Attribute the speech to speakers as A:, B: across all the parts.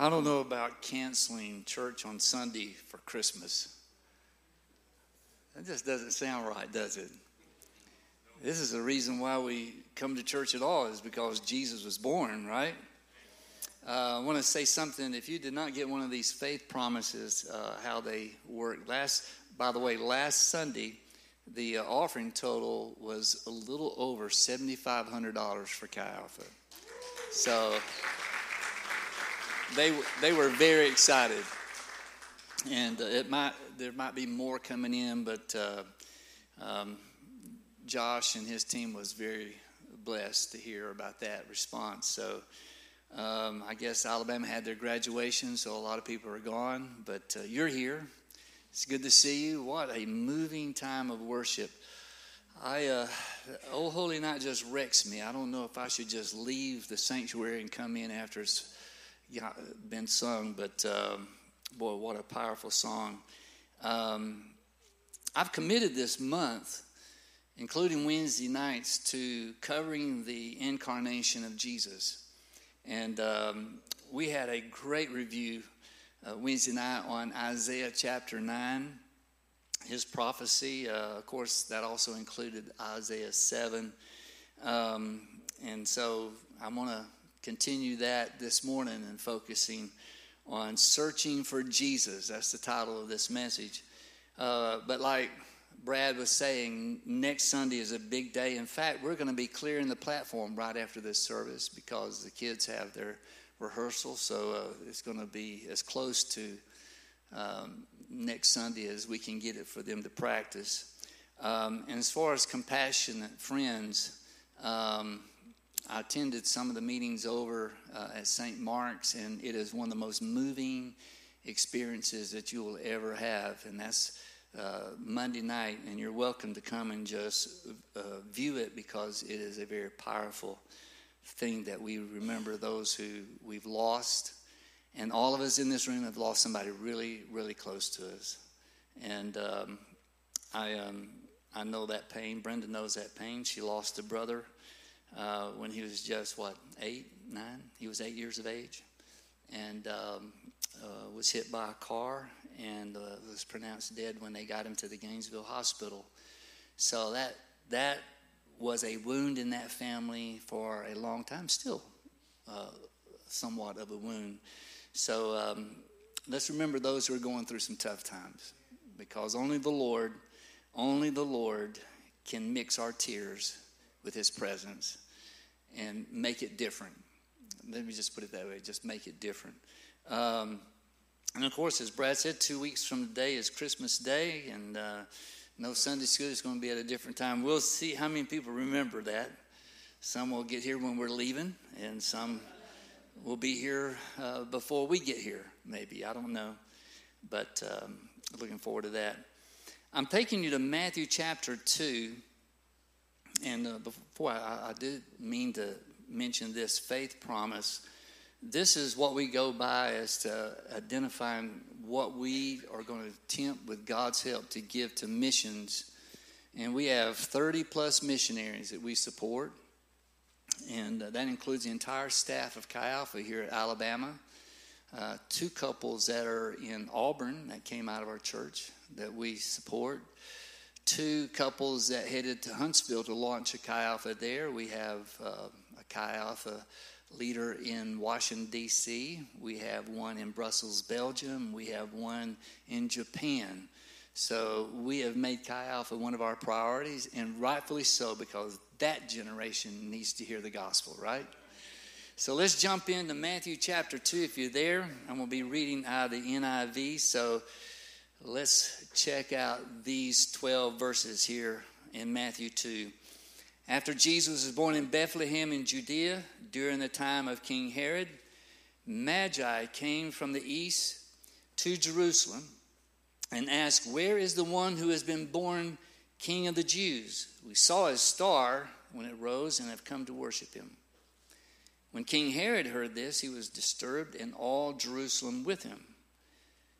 A: I don't know about canceling church on Sunday for Christmas. That just doesn't sound right, does it? This is the reason why we come to church at all, is because Jesus was born, right? Uh, I want to say something. If you did not get one of these faith promises, uh, how they work. Last, by the way, last Sunday, the uh, offering total was a little over seventy five hundred dollars for Chi Alpha. So they they were very excited, and uh, it might there might be more coming in, but uh, um, Josh and his team was very blessed to hear about that response. So. Um, I guess Alabama had their graduation, so a lot of people are gone, but uh, you're here. It's good to see you. What a moving time of worship. I, uh, Old Holy Night just wrecks me. I don't know if I should just leave the sanctuary and come in after it's been sung, but um, boy, what a powerful song. Um, I've committed this month, including Wednesday nights, to covering the incarnation of Jesus. And um, we had a great review uh, Wednesday night on Isaiah chapter 9, his prophecy. Uh, of course, that also included Isaiah 7. Um, and so I'm going to continue that this morning and focusing on searching for Jesus. That's the title of this message. Uh, but like Brad was saying, next Sunday is a big day. In fact, we're going to be clearing the platform right after this service because the kids have their rehearsal, so uh, it's going to be as close to um, next Sunday as we can get it for them to practice. Um, and as far as compassionate friends, um, I attended some of the meetings over uh, at St. Mark's, and it is one of the most moving experiences that you will ever have. And that's uh, Monday night, and you're welcome to come and just uh, view it because it is a very powerful thing that we remember those who we've lost. And all of us in this room have lost somebody really, really close to us. And um, I, um, I know that pain. Brenda knows that pain. She lost a brother uh, when he was just, what, eight, nine? He was eight years of age and um, uh, was hit by a car and uh, was pronounced dead when they got him to the Gainesville hospital. So that, that was a wound in that family for a long time, still uh, somewhat of a wound. So um, let's remember those who are going through some tough times because only the Lord, only the Lord can mix our tears with His presence and make it different. Let me just put it that way just make it different. Um, and of course, as Brad said, two weeks from today is Christmas Day, and uh, no Sunday school is going to be at a different time. We'll see how many people remember that. Some will get here when we're leaving, and some will be here uh, before we get here, maybe. I don't know. But um, looking forward to that. I'm taking you to Matthew chapter 2. And uh, before I, I did mean to mention this faith promise this is what we go by as to identifying what we are going to attempt with God's help to give to missions. And we have 30 plus missionaries that we support. And uh, that includes the entire staff of Chi Alpha here at Alabama. Uh, two couples that are in Auburn that came out of our church that we support. Two couples that headed to Huntsville to launch a Chi Alpha there. We have uh, a Chi Alpha leader in Washington, D.C. We have one in Brussels, Belgium. We have one in Japan. So we have made Chi Alpha one of our priorities, and rightfully so, because that generation needs to hear the gospel, right? So let's jump into Matthew chapter 2 if you're there. I'm going to be reading out of the NIV. So let's check out these 12 verses here in Matthew 2. After Jesus was born in Bethlehem in Judea during the time of King Herod, Magi came from the east to Jerusalem and asked, Where is the one who has been born King of the Jews? We saw his star when it rose and have come to worship him. When King Herod heard this, he was disturbed, and all Jerusalem with him.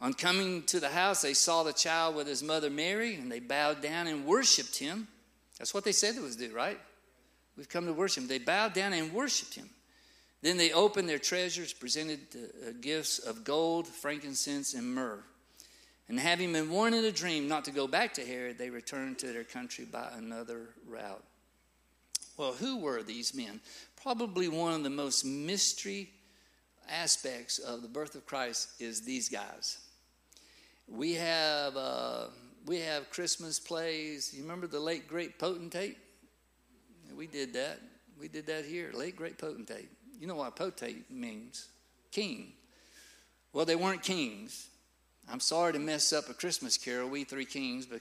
A: On coming to the house, they saw the child with his mother Mary, and they bowed down and worshiped him. That's what they said it was do, right? We've come to worship him. They bowed down and worshiped him. Then they opened their treasures, presented uh, gifts of gold, frankincense, and myrrh. And having been warned in a dream not to go back to Herod, they returned to their country by another route. Well, who were these men? Probably one of the most mystery aspects of the birth of Christ is these guys. We have uh, we have Christmas plays. You remember the late great potentate? We did that. We did that here. Late great potentate. You know what potentate means? King. Well, they weren't kings. I'm sorry to mess up a Christmas carol, We Three Kings, but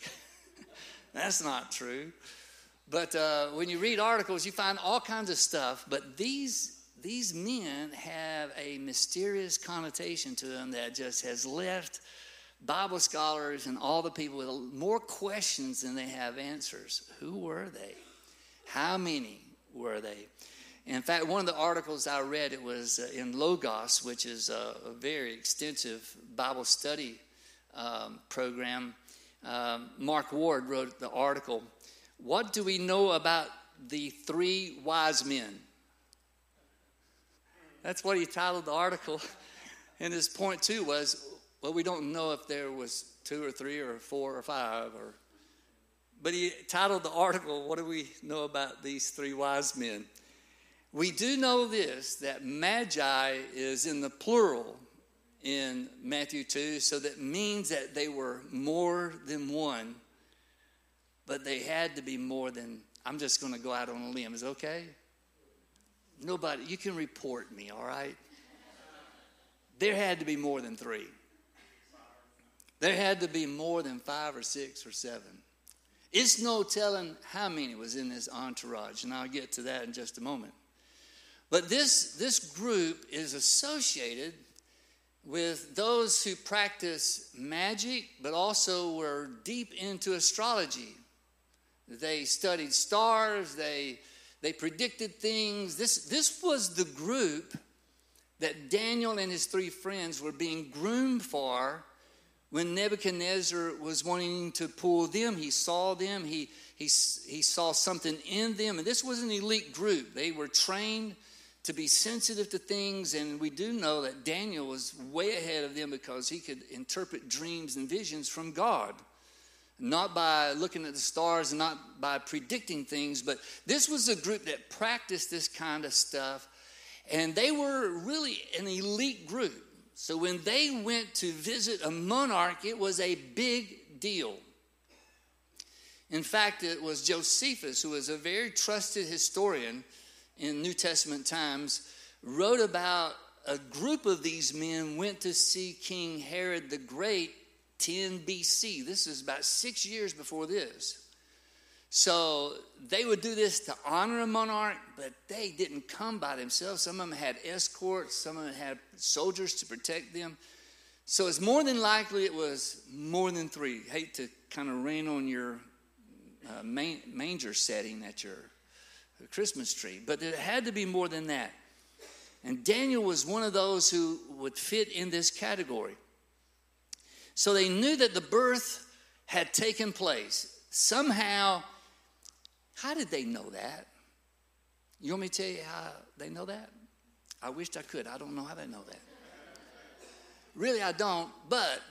A: that's not true. But uh, when you read articles, you find all kinds of stuff. But these these men have a mysterious connotation to them that just has left Bible scholars and all the people with more questions than they have answers. Who were they? How many were they? In fact, one of the articles I read, it was uh, in Logos, which is a, very extensive Bible study um, program. Um, Mark Ward wrote the article what do we know about the three wise men? That's what he titled the article. And his point two was, well, we don't know if there was two or three or four or five or but he titled the article, What Do We Know About These Three Wise Men? We do know this that magi is in the plural in Matthew 2, so that means that they were more than one but they had to be more than, I'm just going to go out on a limb. Is okay? Nobody, you can report me, all right? There had to be more than three. There had to be more than five or six or seven. It's no telling how many was in this entourage, and I'll get to that in just a moment. But this, this group is associated with those who practice magic, but also were deep into astrology. They studied stars, they, they predicted things. This, this was the group that Daniel and his three friends were being groomed for when Nebuchadnezzar was wanting to pull them. He saw them, he, he, he saw something in them. And this was an elite group. They were trained to be sensitive to things, and we do know that Daniel was way ahead of them because he could interpret dreams and visions from God not by looking at the stars and not by predicting things, but this was a group that practiced this kind of stuff, and they were really an elite group. So when they went to visit a monarch, it was a big deal. In fact, it was Josephus, who was a very trusted historian in New Testament times, wrote about a group of these men went to see King Herod the Great 10 BC. This is about six years before this. So they would do this to honor a monarch, but they didn't come by themselves. Some of them had escorts, some of them had soldiers to protect them. So it's more than likely it was more than three. Hate to kind of rain on your uh, manger setting at your Christmas tree, but it had to be more than that. And Daniel was one of those who would fit in this category. So they knew that the birth had taken place. Somehow, how did they know that? You want me to tell you how they know that? I wished I could. I don't know how they know that. Really, I don't, but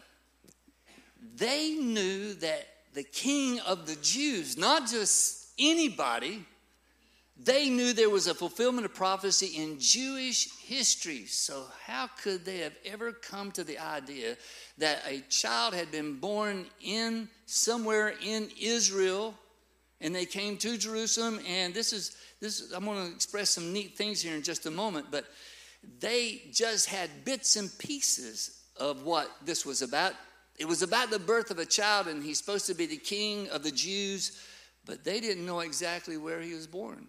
A: they knew that the king of the Jews, not just anybody, They knew there was a fulfillment of prophecy in Jewish history. So, how could they have ever come to the idea that a child had been born in somewhere in Israel and they came to Jerusalem? And this is this I'm going to express some neat things here in just a moment, but they just had bits and pieces of what this was about. It was about the birth of a child, and he's supposed to be the king of the Jews, but they didn't know exactly where he was born.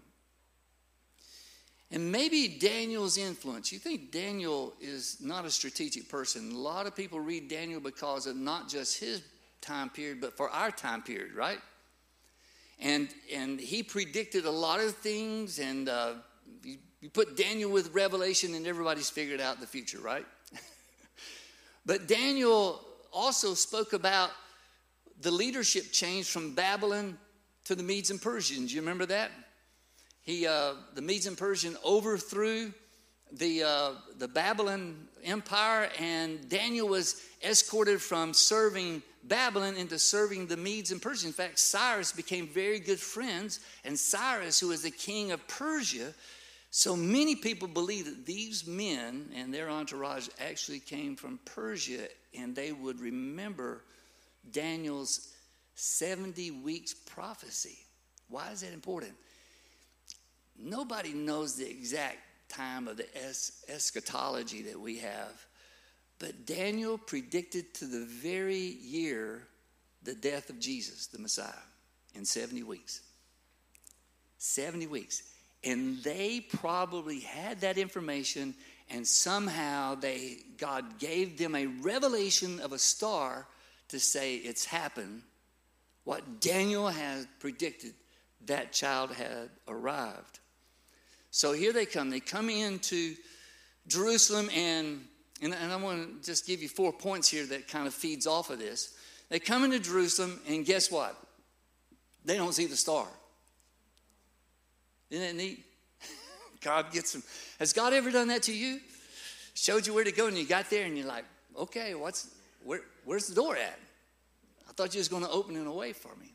A: And maybe Daniel's influence. You think Daniel is not a strategic person. A lot of people read Daniel because of not just his time period, but for our time period, right? And, and he predicted a lot of things, and uh, you, you put Daniel with Revelation, and everybody's figured out the future, right? but Daniel also spoke about the leadership change from Babylon to the Medes and Persians. You remember that? He, uh, the Medes and Persians overthrew the, uh, the Babylon Empire, and Daniel was escorted from serving Babylon into serving the Medes and Persians. In fact, Cyrus became very good friends, and Cyrus, who was the king of Persia, so many people believe that these men and their entourage actually came from Persia, and they would remember Daniel's 70 weeks prophecy. Why is that important? Nobody knows the exact time of the es- eschatology that we have, but Daniel predicted to the very year the death of Jesus, the Messiah, in 70 weeks. 70 weeks. And they probably had that information, and somehow they, God gave them a revelation of a star to say it's happened. What Daniel had predicted, that child had arrived. So here they come. They come into Jerusalem, and, and, and I want to just give you four points here that kind of feeds off of this. They come into Jerusalem, and guess what? They don't see the star. Isn't that neat? God gets them. Has God ever done that to you? Showed you where to go, and you got there, and you're like, okay, what's where, where's the door at? I thought you was going to open it away for me.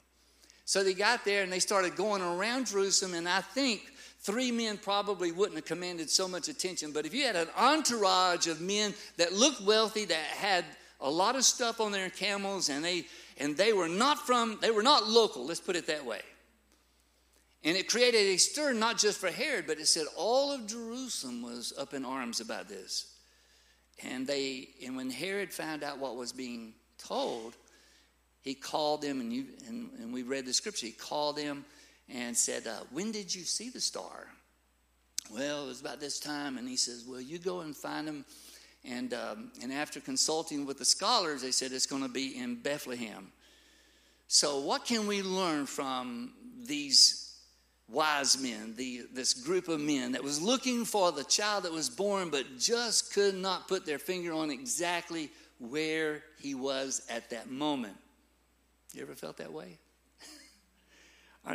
A: So they got there, and they started going around Jerusalem, and I think three men probably wouldn't have commanded so much attention. But if you had an entourage of men that looked wealthy, that had a lot of stuff on their camels, and they and they were not from, they were not local, let's put it that way. And it created a stir not just for Herod, but it said all of Jerusalem was up in arms about this. And they and when Herod found out what was being told, he called them, and you and, and we read the scripture. He called them and said, uh, When did you see the star? Well, it was about this time. And he says, Well, you go and find him. And, um, and after consulting with the scholars, they said it's going to be in Bethlehem. So, what can we learn from these wise men, the, this group of men that was looking for the child that was born but just could not put their finger on exactly where he was at that moment? You ever felt that way?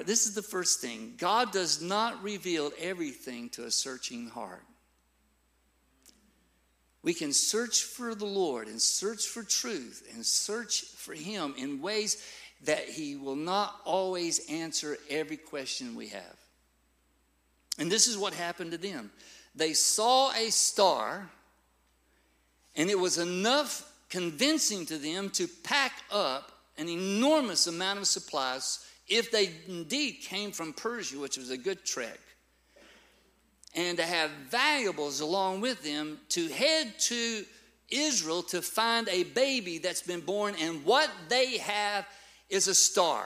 A: This is the first thing. God does not reveal everything to a searching heart. We can search for the Lord and search for truth and search for Him in ways that He will not always answer every question we have. And this is what happened to them. They saw a star, and it was enough convincing to them to pack up an enormous amount of supplies if they indeed came from Persia, which was a good trek, and to have valuables along with them to head to Israel to find a baby that's been born, and what they have is a star.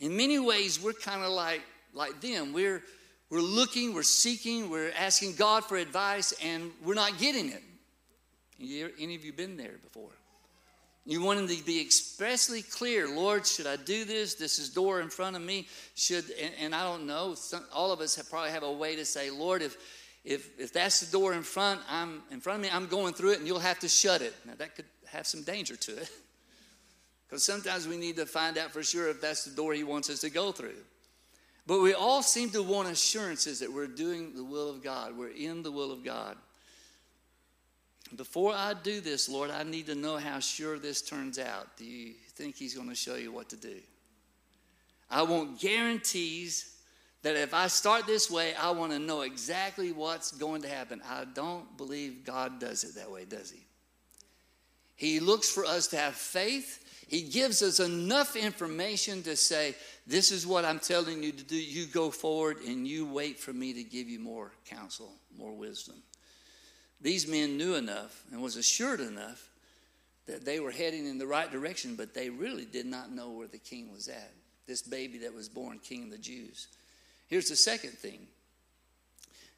A: In many ways, we're kind of like, like them. We're, we're looking, we're seeking, we're asking God for advice, and we're not getting it. Any of you been there before? You want to be expressly clear. Lord, should I do this? This is door in front of me. Should and, and I don't know. Some, all of us have probably have a way to say, Lord, if if if that's the door in front, I'm in front of me. I'm going through it, and you'll have to shut it. Now that could have some danger to it, because sometimes we need to find out for sure if that's the door He wants us to go through. But we all seem to want assurances that we're doing the will of God. We're in the will of God. Before I do this, Lord, I need to know how sure this turns out. Do you think He's going to show you what to do? I want guarantees that if I start this way, I want to know exactly what's going to happen. I don't believe God does it that way, does He? He looks for us to have faith. He gives us enough information to say, This is what I'm telling you to do. You go forward and you wait for me to give you more counsel, more wisdom. These men knew enough and was assured enough that they were heading in the right direction, but they really did not know where the king was at. This baby that was born king of the Jews. Here's the second thing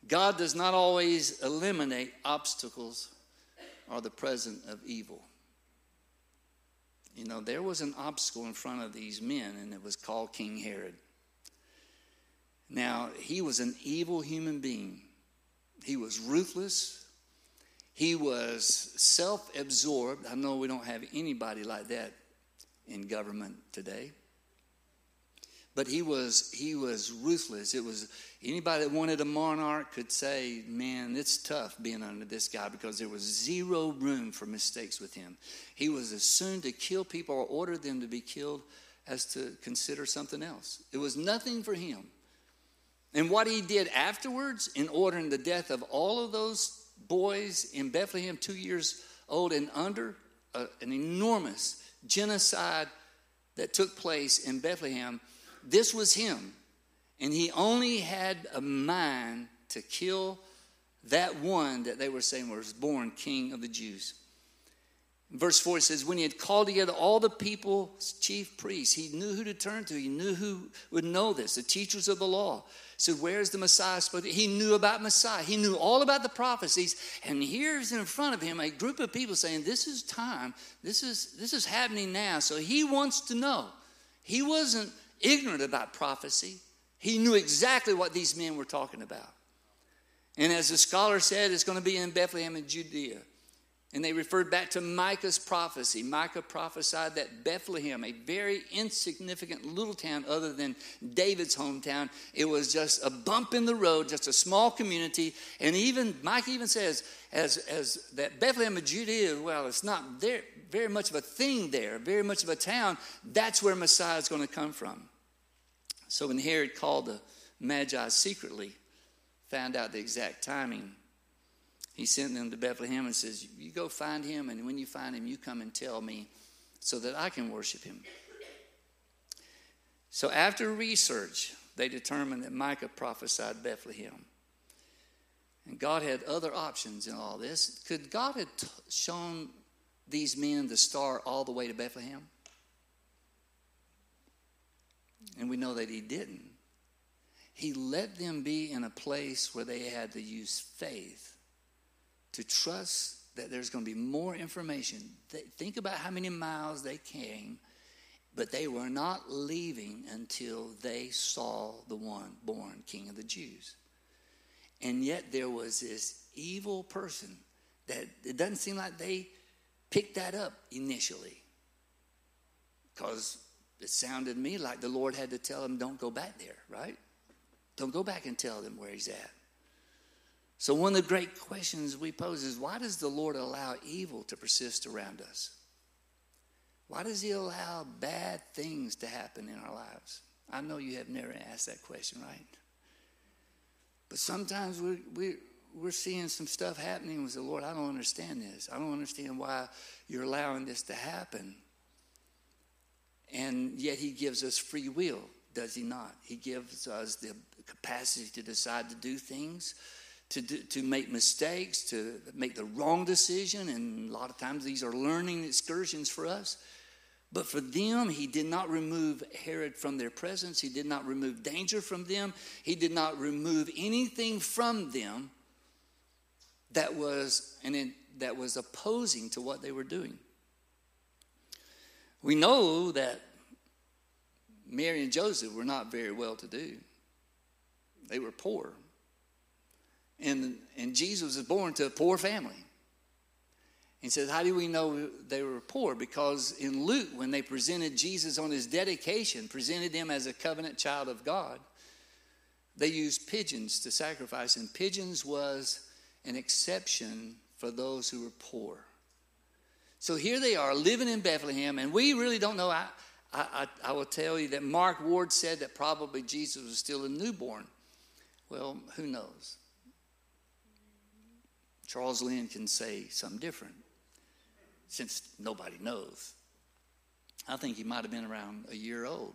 A: God does not always eliminate obstacles or the presence of evil. You know, there was an obstacle in front of these men, and it was called King Herod. Now, he was an evil human being. He was ruthless. He was self absorbed. I know we don't have anybody like that in government today. But he was he was ruthless. It was anybody that wanted a monarch could say, "Man, it's tough being under this guy because there was zero room for mistakes with him. He was as soon to kill people or order them to be killed as to consider something else. It was nothing for him. And what he did afterwards in ordering the death of all of those boys in Bethlehem, two years old and under, an enormous genocide that took place in Bethlehem this was him. And he only had a mind to kill that one that they were saying was born king of the Jews. Verse 4 says, When he had called together all the people's chief priests, he knew who to turn to. He knew who would know this, the teachers of the law. Said, Where's the Messiah? He knew about Messiah. He knew all about the prophecies. And here's in front of him a group of people saying, This is time. This is this is happening now. So he wants to know. He wasn't ignorant about prophecy. He knew exactly what these men were talking about. And as the scholar said, it's going to be in Bethlehem in Judea. And they referred back to Micah's prophecy. Micah prophesied that Bethlehem, a very insignificant little town other than David's hometown, it was just a bump in the road, just a small community. And even Micah even says, as, as that Bethlehem of Judea, well, it's not there, very much of a thing there, very much of a town. That's where Messiah is going to come from. So when Herod called the Magi secretly, found out the exact timing, he sent them to Bethlehem and says, You go find him, and when you find him, you come and tell me so that I can worship him. So after research, they determined that Micah prophesied Bethlehem. And God had other options in all this. Could God have shown these men the star all the way to Bethlehem? And we know that he didn't. He let them be in a place where they had to use faith to trust that there's going to be more information. Think about how many miles they came, but they were not leaving until they saw the one born King of the Jews. And yet there was this evil person that it doesn't seem like they picked that up initially because it sounded to me like the Lord had to tell them, don't go back there, right? Don't go back and tell them where he's at. So, one of the great questions we pose is why does the Lord allow evil to persist around us? Why does he allow bad things to happen in our lives? I know you have never asked that question, right? But sometimes we, we, we're seeing some stuff happening with the Lord. I don't understand this. I don't understand why you're allowing this to happen. And yet He gives us free will, does He not? He gives us the capacity to decide to do things, to, do, to make mistakes, to make the wrong decision. And a lot of times these are learning excursions for us. But for them, he did not remove Herod from their presence. He did not remove danger from them. He did not remove anything from them that was, and that was opposing to what they were doing. We know that Mary and Joseph were not very well to do, they were poor. And, and Jesus was born to a poor family. He says, How do we know they were poor? Because in Luke, when they presented Jesus on his dedication, presented him as a covenant child of God, they used pigeons to sacrifice, and pigeons was an exception for those who were poor. So here they are living in Bethlehem, and we really don't know. I, I, I, I will tell you that Mark Ward said that probably Jesus was still a newborn. Well, who knows? Charles Lynn can say something different since nobody knows. I think he might have been around a year old,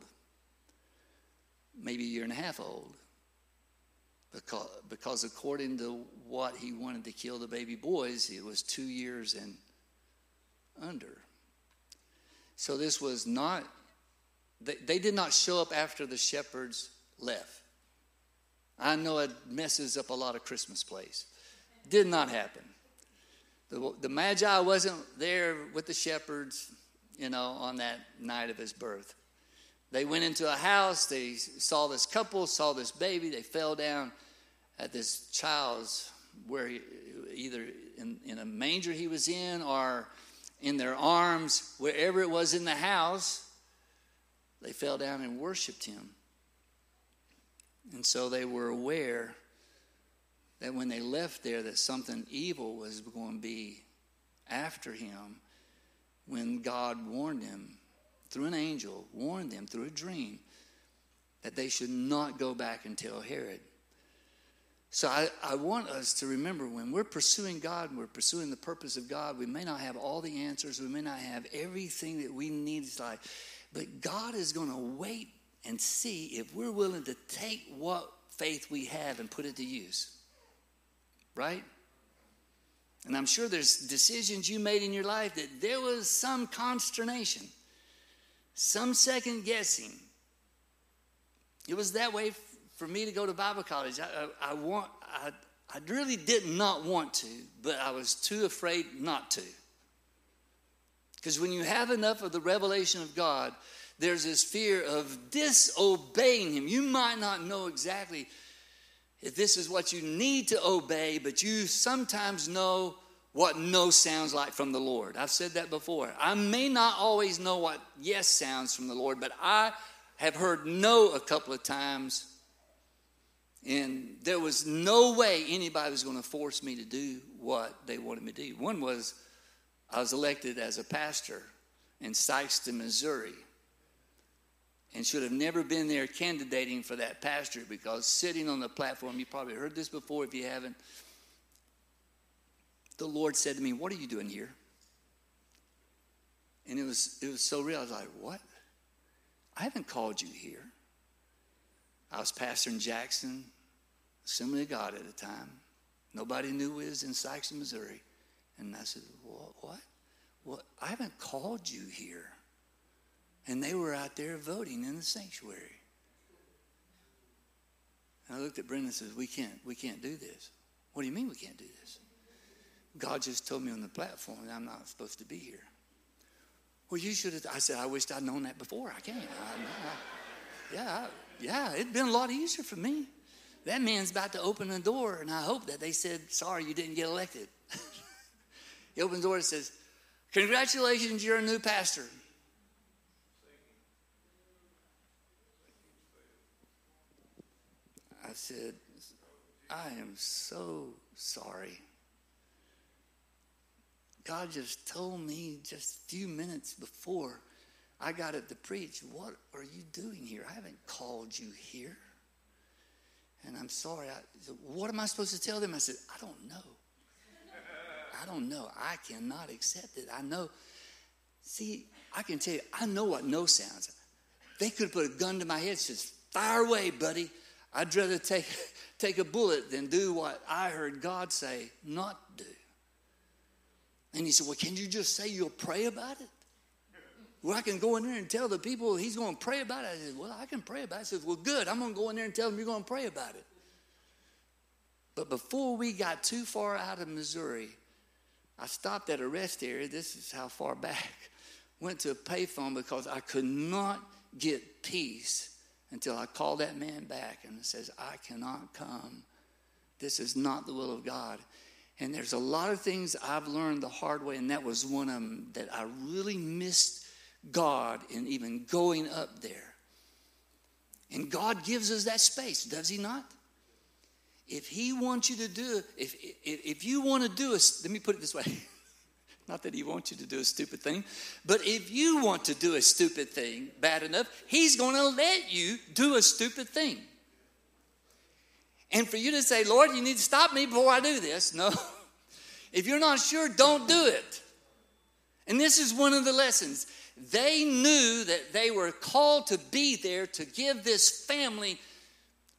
A: maybe a year and a half old. Because, because according to what he wanted to kill the baby boys, it was two years and under. So this was not, they, they did not show up after the shepherds left. I know it messes up a lot of Christmas plays. Did not happen. The, the Magi wasn't there with the shepherds, you know, on that night of his birth. They went into a house, they saw this couple, saw this baby, they fell down at this child's, where he, either in, in a manger he was in or in their arms, wherever it was in the house, they fell down and worshiped him. And so they were aware that when they left there that something evil was going to be after him when God warned them through an angel, warned them through a dream that they should not go back and tell Herod. So I, I want us to remember when we're pursuing God, and we're pursuing the purpose of God, we may not have all the answers, we may not have everything that we need in life, but God is going to wait and see if we're willing to take what faith we have and put it to use. Right? And I'm sure there's decisions you made in your life that there was some consternation, some second guessing. It was that way for me to go to Bible college. I, I, I want, I, I really did not want to, but I was too afraid not to. Because when you have enough of the revelation of God, there's this fear of disobeying Him. You might not know exactly if this is what you need to obey, but you sometimes know what no sounds like from the Lord. I've said that before. I may not always know what yes sounds from the Lord, but I have heard no a couple of times and there was no way anybody was going to force me to do what they wanted me to do. One was I was elected as a pastor in Sikeston, Missouri, and should have never been there candidating for that pastor because sitting on the platform, you probably heard this before if you haven't. The Lord said to me, What are you doing here? And it was, it was so real. I was like, What? I haven't called you here. I was pastor in Jackson, Assembly of God at the time. Nobody knew we was in Sikeston, Missouri. And I said, what? what? I haven't called you here. And they were out there voting in the sanctuary. And I looked at Brenda and said, we can't, we can't do this. What do you mean we can't do this? God just told me on the platform that I'm not supposed to be here. Well, you should have. I said, I wished I'd known that before. I can't. I, I, yeah, I, yeah, it'd been a lot easier for me. That man's about to open the door, and I hope that they said, Sorry, you didn't get elected. he opens the door and says, Congratulations, you're a new pastor. I said, I am so sorry. God just told me just a few minutes before I got up to preach, What are you doing here? I haven't called you here. And I'm sorry. I What am I supposed to tell them? I said, I don't know. I don't know. I cannot accept it. I know. See, I can tell you, I know what no sounds. They could have put a gun to my head and says, Fire away, buddy. I'd rather take, take a bullet than do what I heard God say not do. And he said, Well, can you just say you'll pray about it? Well, I can go in there and tell the people he's going to pray about it. I said, Well, I can pray about it. He said, Well, good. I'm going to go in there and tell them you're going to pray about it. But before we got too far out of Missouri, I stopped at a rest area. This is how far back. Went to a payphone because I could not get peace until I called that man back and says, I cannot come. This is not the will of God. And there's a lot of things I've learned the hard way, and that was one of them that I really missed God in even going up there. And God gives us that space, does He not? If He wants you to do, if, if, if you want to do it, let me put it this way Not that he wants you to do a stupid thing, but if you want to do a stupid thing bad enough, he's going to let you do a stupid thing. And for you to say, Lord, you need to stop me before I do this. No. If you're not sure, don't do it. And this is one of the lessons. They knew that they were called to be there to give this family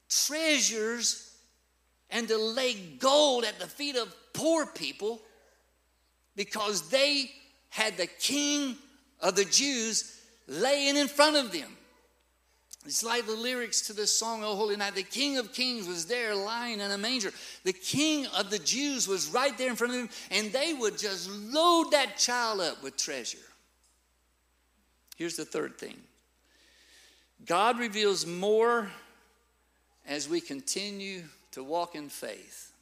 A: treasures and to lay gold at the feet of poor people because they had the king of the Jews laying in front of them. It's like the lyrics to this song, Oh Holy Night. The King of Kings was there lying in a manger. The King of the Jews was right there in front of them, and they would just load that child up with treasure. Here's the third thing God reveals more as we continue to walk in faith.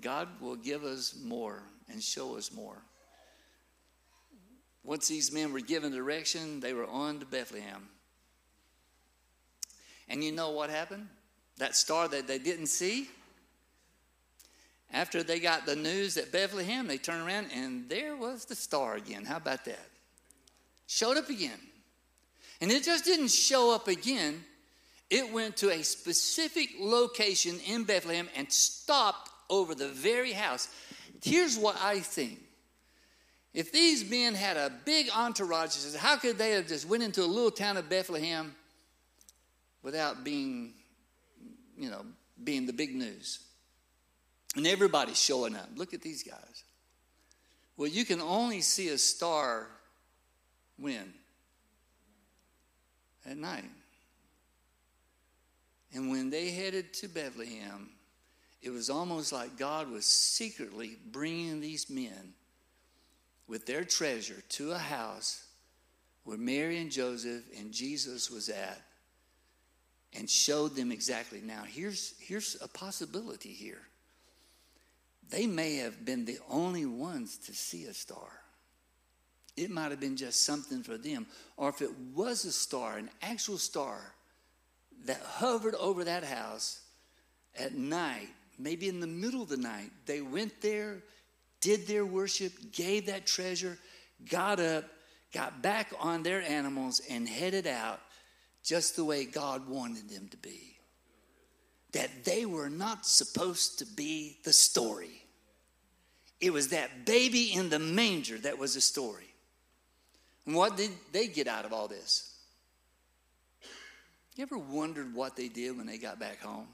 A: God will give us more and show us more. Once these men were given direction, they were on to Bethlehem. And you know what happened? That star that they didn't see, after they got the news at Bethlehem, they turned around and there was the star again. How about that? Showed up again. And it just didn't show up again, it went to a specific location in Bethlehem and stopped over the very house. Here's what I think. If these men had a big entourage, how could they have just went into a little town of Bethlehem without being, you know, being the big news. And everybody's showing up. Look at these guys. Well, you can only see a star when? At night. And when they headed to Bethlehem, it was almost like God was secretly bringing these men with their treasure to a house where Mary and Joseph and Jesus was at and showed them exactly. Now, here's, here's a possibility here. They may have been the only ones to see a star. It might have been just something for them. Or if it was a star, an actual star that hovered over that house at night, maybe in the middle of the night, they went there, did their worship, gave that treasure, got up, got back on their animals, and headed out just the way God wanted them to be. That they were not supposed to be the story. It was that baby in the manger that was the story. And what did they get out of all this? You ever wondered what they did when they got back home?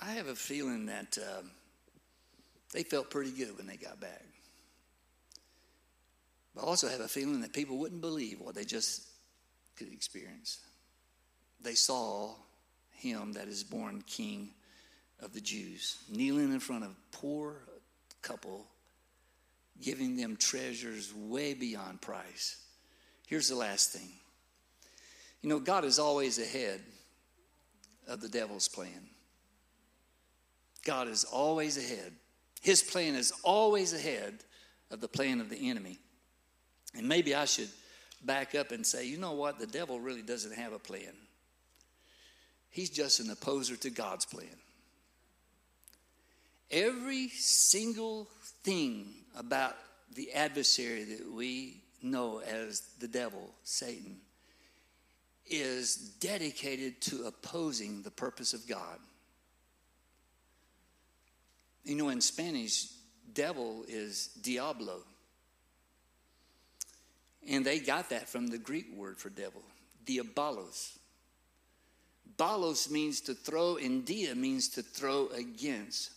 A: I have a feeling that uh, they felt pretty good when they got back. But I also have a feeling that people wouldn't believe what they just could experience. They saw him that is born king of the Jews, kneeling in front of a poor couple, giving them treasures way beyond price. Here's the last thing. You know, God is always ahead of the devil's plan. God is always ahead. His plan is always ahead of the plan of the enemy. And maybe I should back up and say, you know what? The devil really doesn't have a plan. He's just an opposer to God's plan. Every single thing about the adversary that we know as the devil, Satan, is dedicated to opposing the purpose of God. You know, in Spanish, devil is diablo. And they got that from the Greek word for devil, diabolos. Balos means to throw, and dia means to throw against.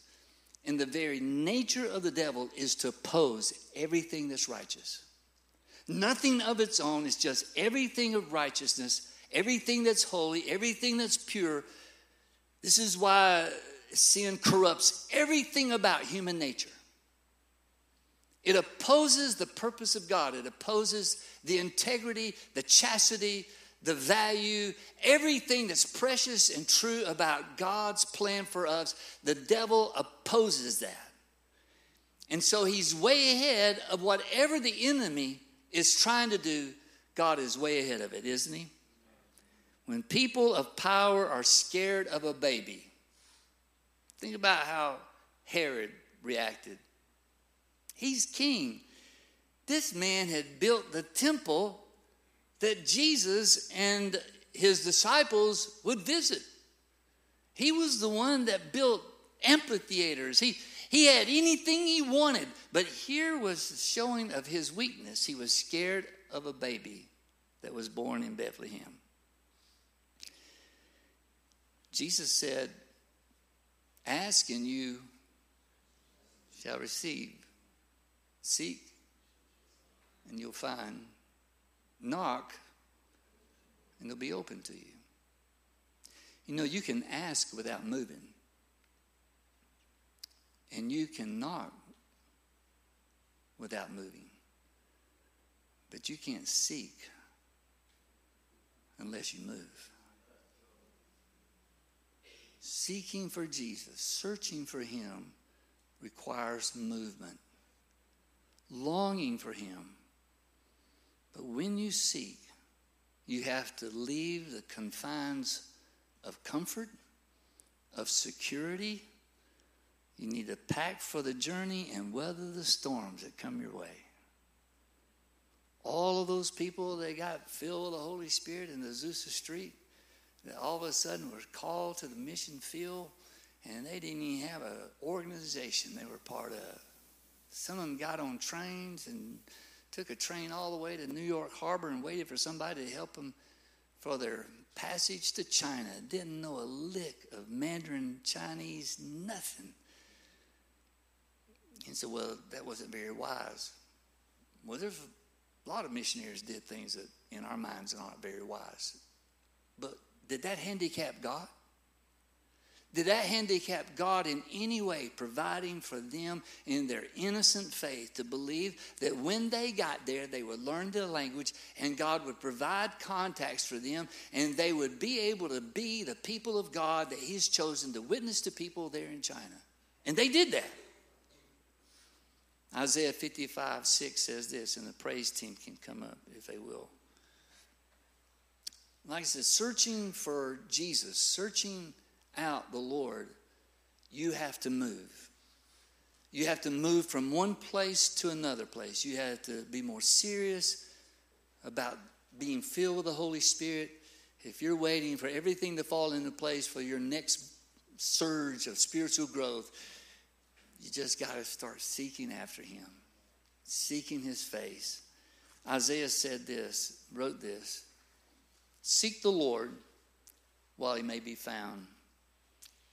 A: And the very nature of the devil is to oppose everything that's righteous. Nothing of its own, it's just everything of righteousness, everything that's holy, everything that's pure. This is why sin corrupts everything about human nature. It opposes the purpose of God. It opposes the integrity, the chastity, the value, everything that's precious and true about God's plan for us. The devil opposes that. And so he's way ahead of whatever the enemy is trying to do. God is way ahead of it, isn't he? When people of power are scared of a baby, think about how Herod reacted. He's king. This man had built the temple that Jesus and his disciples would visit. He was the one that built amphitheaters. He, he had anything he wanted. But here was the showing of his weakness. He was scared of a baby that was born in Bethlehem. Jesus said, Ask and you shall receive. Seek and you'll find. Knock and it'll be open to you. You know, you can ask without moving, and you can knock without moving, but you can't seek unless you move. Seeking for Jesus, searching for Him, requires movement. Longing for Him. But when you seek, you have to leave the confines of comfort, of security. You need to pack for the journey and weather the storms that come your way. All of those people that got filled with the Holy Spirit in the Azusa Street, that all of a sudden were called to the mission field, and they didn't even have an organization they were part of. Some of them got on trains and took a train all the way to New York Harbor and waited for somebody to help them for their passage to China. Didn't know a lick of Mandarin Chinese, nothing. And so, well, that wasn't very wise. Well, there's a lot of missionaries did things that in our minds aren't very wise. But did that handicap God? Did that handicap God in any way, providing for them in their innocent faith to believe that when they got there, they would learn the language and God would provide contacts for them and they would be able to be the people of God that He's chosen to witness to people there in China? And they did that. Isaiah 55 6 says this, and the praise team can come up if they will. Like I said, searching for Jesus, searching out the Lord, you have to move. You have to move from one place to another place. You have to be more serious about being filled with the Holy Spirit. If you're waiting for everything to fall into place for your next surge of spiritual growth, you just got to start seeking after Him, seeking His face. Isaiah said this, wrote this Seek the Lord while He may be found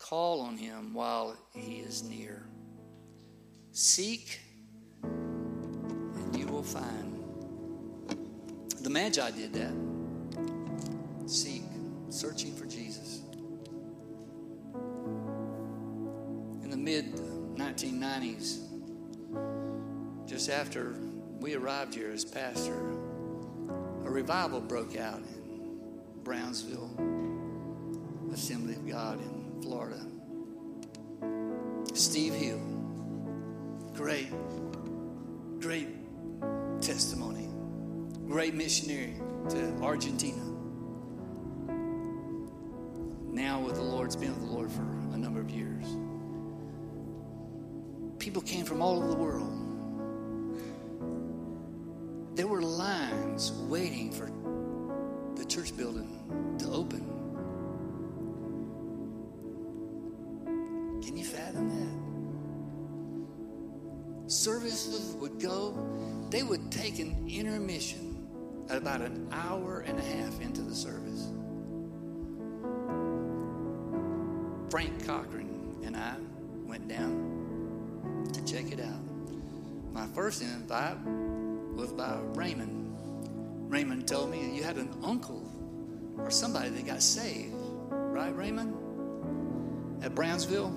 A: Call on him while he is near. Seek, and you will find. The Magi did that. Seek, searching for Jesus. In the mid 1990s, just after we arrived here as pastor, a revival broke out Brownsville Assembly of God in Florida. Steve Hill. Great, great testimony. Great missionary to Argentina. Now with the Lord's been with the Lord for a number of years. People came from all over the world. There were lines waiting for the church building to open. Can you fathom that? Services would go, they would take an intermission at about an hour and a half into the service. Frank Cochran and I went down to check it out. My first invite was by Raymond. Raymond told me you had an uncle or somebody that got saved, right, Raymond? At Brownsville?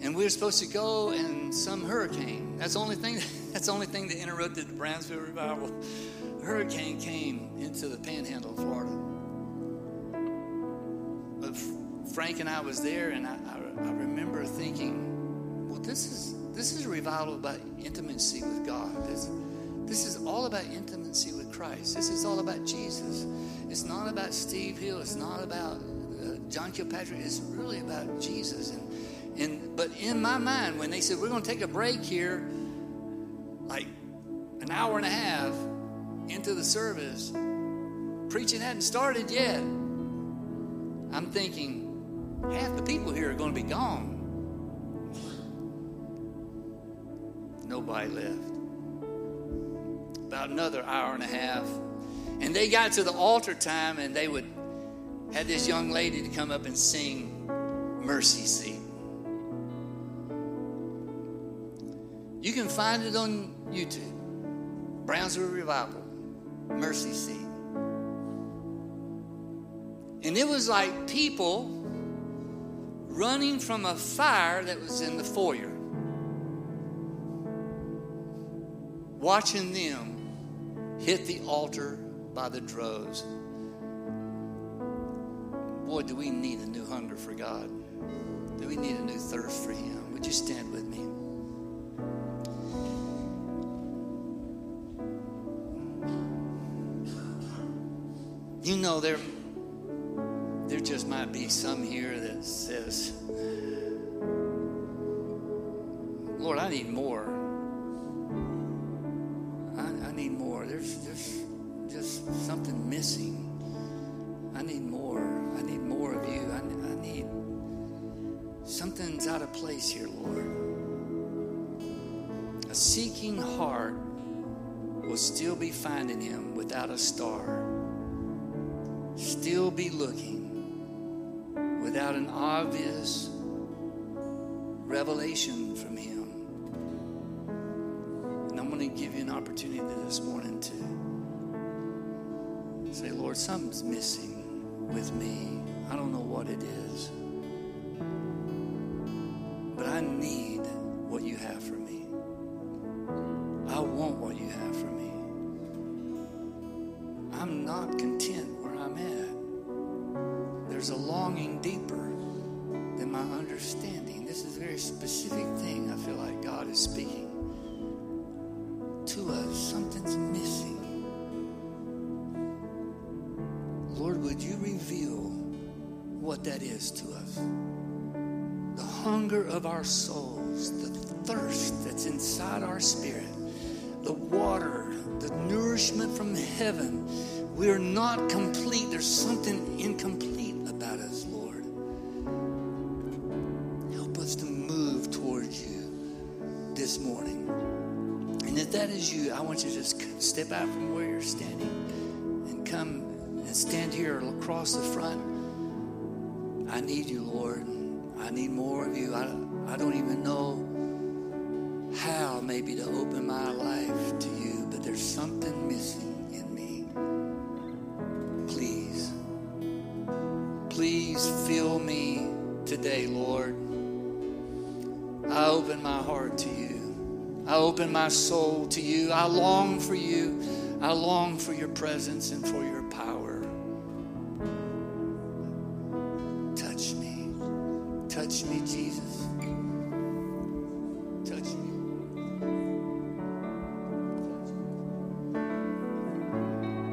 A: and we were supposed to go in some hurricane. That's the only thing. That's the only thing that interrupted the Brownsville revival. A hurricane came into the Panhandle of Florida. But Frank and I was there, and I, I, I remember thinking, "Well, this is this is a revival about intimacy with God. This, this is all about intimacy with Christ. This is all about Jesus. It's not about Steve Hill. It's not about uh, John Kilpatrick. It's really about Jesus and." And but in my mind, when they said we're going to take a break here, like an hour and a half into the service, preaching hadn't started yet. I'm thinking half the people here are going to be gone. Nobody left. About another hour and a half. And they got to the altar time and they would had this young lady to come up and sing Mercy Seat. You can find it on YouTube. Brownsville Revival, Mercy Seat. And it was like people running from a fire that was in the foyer, watching them hit the altar by the droves. Boy, do we need a new hunger for God. Do we need a new thirst for Him? Would you stand with me? You know, there, there just might be some here that says, Lord, I need more. Missing. I need more. I need more of you. I, I need something's out of place here, Lord. A seeking heart will still be finding him without a star, still be looking without an obvious revelation from him. And I'm going to give you an opportunity this morning to Lord, something's missing with me. I don't know what it is. What that is to us? The hunger of our souls, the thirst that's inside our spirit, the water, the nourishment from heaven. We are not complete. There's something incomplete about us, Lord. Help us to move towards you this morning. And if that is you, I want you to just step out from where you're standing and come and stand here across the front. I need you, Lord. I need more of you. I, I don't even know how maybe to open my life to you, but there's something missing in me. Please, please fill me today, Lord. I open my heart to you. I open my soul to you. I long for you. I long for your presence and for your power.